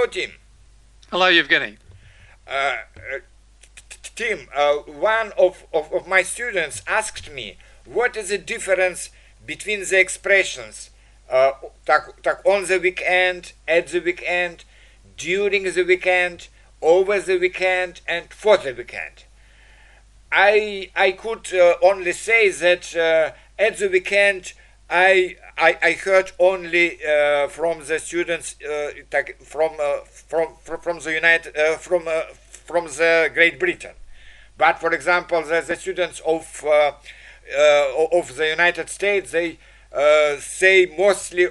Hello, Tim. Hello, Evgeny. Uh, uh, Tim, uh, one of, of, of my students asked me what is the difference between the expressions uh, так, так, on the weekend, at the weekend, during the weekend, over the weekend, and for the weekend. I, I could uh, only say that uh, at the weekend I, I, I heard only uh, from the students uh, from, uh, from, from the United from from the Great Britain. But for example, the, the students of uh, uh, of the United States they uh, say mostly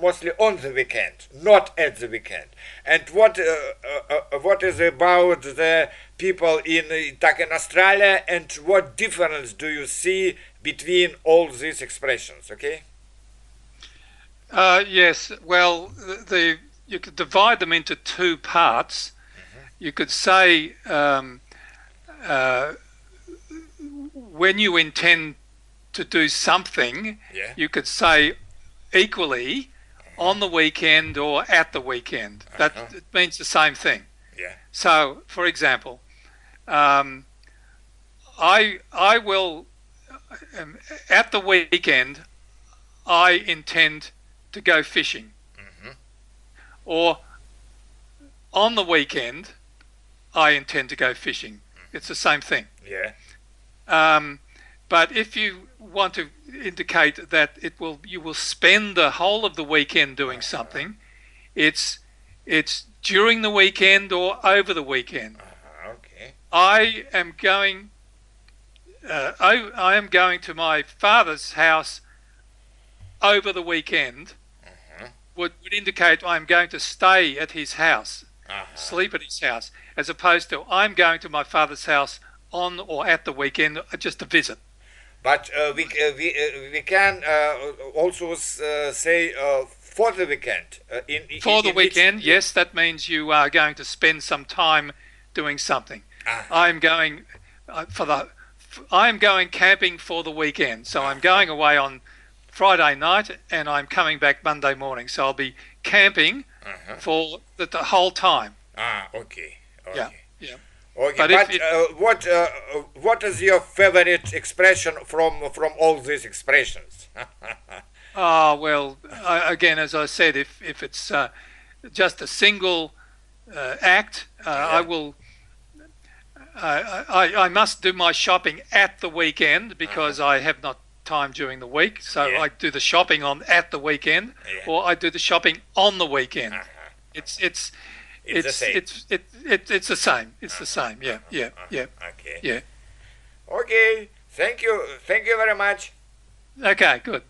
mostly on the weekend, not at the weekend. And what uh, uh, what is about the people in in Australia, and what difference do you see between all these expressions? Okay. Uh, yes. Well, the, the, you could divide them into two parts. Mm-hmm. You could say um, uh, when you intend to do something, yeah. you could say equally on the weekend or at the weekend. That uh-huh. means the same thing. Yeah. So, for example, um, I I will um, at the weekend I intend to go fishing, mm-hmm. or on the weekend I intend to go fishing. Mm-hmm. It's the same thing. Yeah. Um, but if you want to indicate that it will, you will spend the whole of the weekend doing something. It's it's during the weekend or over the weekend. Uh-huh, okay. I am going. Uh, I, I am going to my father's house over the weekend. Uh-huh. Would, would indicate I'm going to stay at his house, uh-huh. sleep at his house, as opposed to I'm going to my father's house on or at the weekend uh, just to visit. But uh, we, uh, we, uh, we can uh, also uh, say for the weekend. In, for in, the in weekend, yes, that means you are going to spend some time doing something. Ah. I'm going for the. I'm going camping for the weekend, so I'm going away on Friday night and I'm coming back Monday morning. So I'll be camping uh-huh. for the, the, whole time. Ah, okay. okay. Yeah, yeah. Okay, but, but uh, what uh, what is your favorite expression from from all these expressions? Ah, well, I, again, as I said, if if it's uh, just a single uh, act, uh, yeah. I will. I, I must do my shopping at the weekend because uh-huh. I have not time during the week. So yeah. I do the shopping on at the weekend, yeah. or I do the shopping on the weekend. Uh-huh. It's it's it's, it's it's it, it, it's the same. It's the same. Yeah, uh-huh. yeah, yeah. Okay. Yeah. Okay. Thank you. Thank you very much. Okay. Good.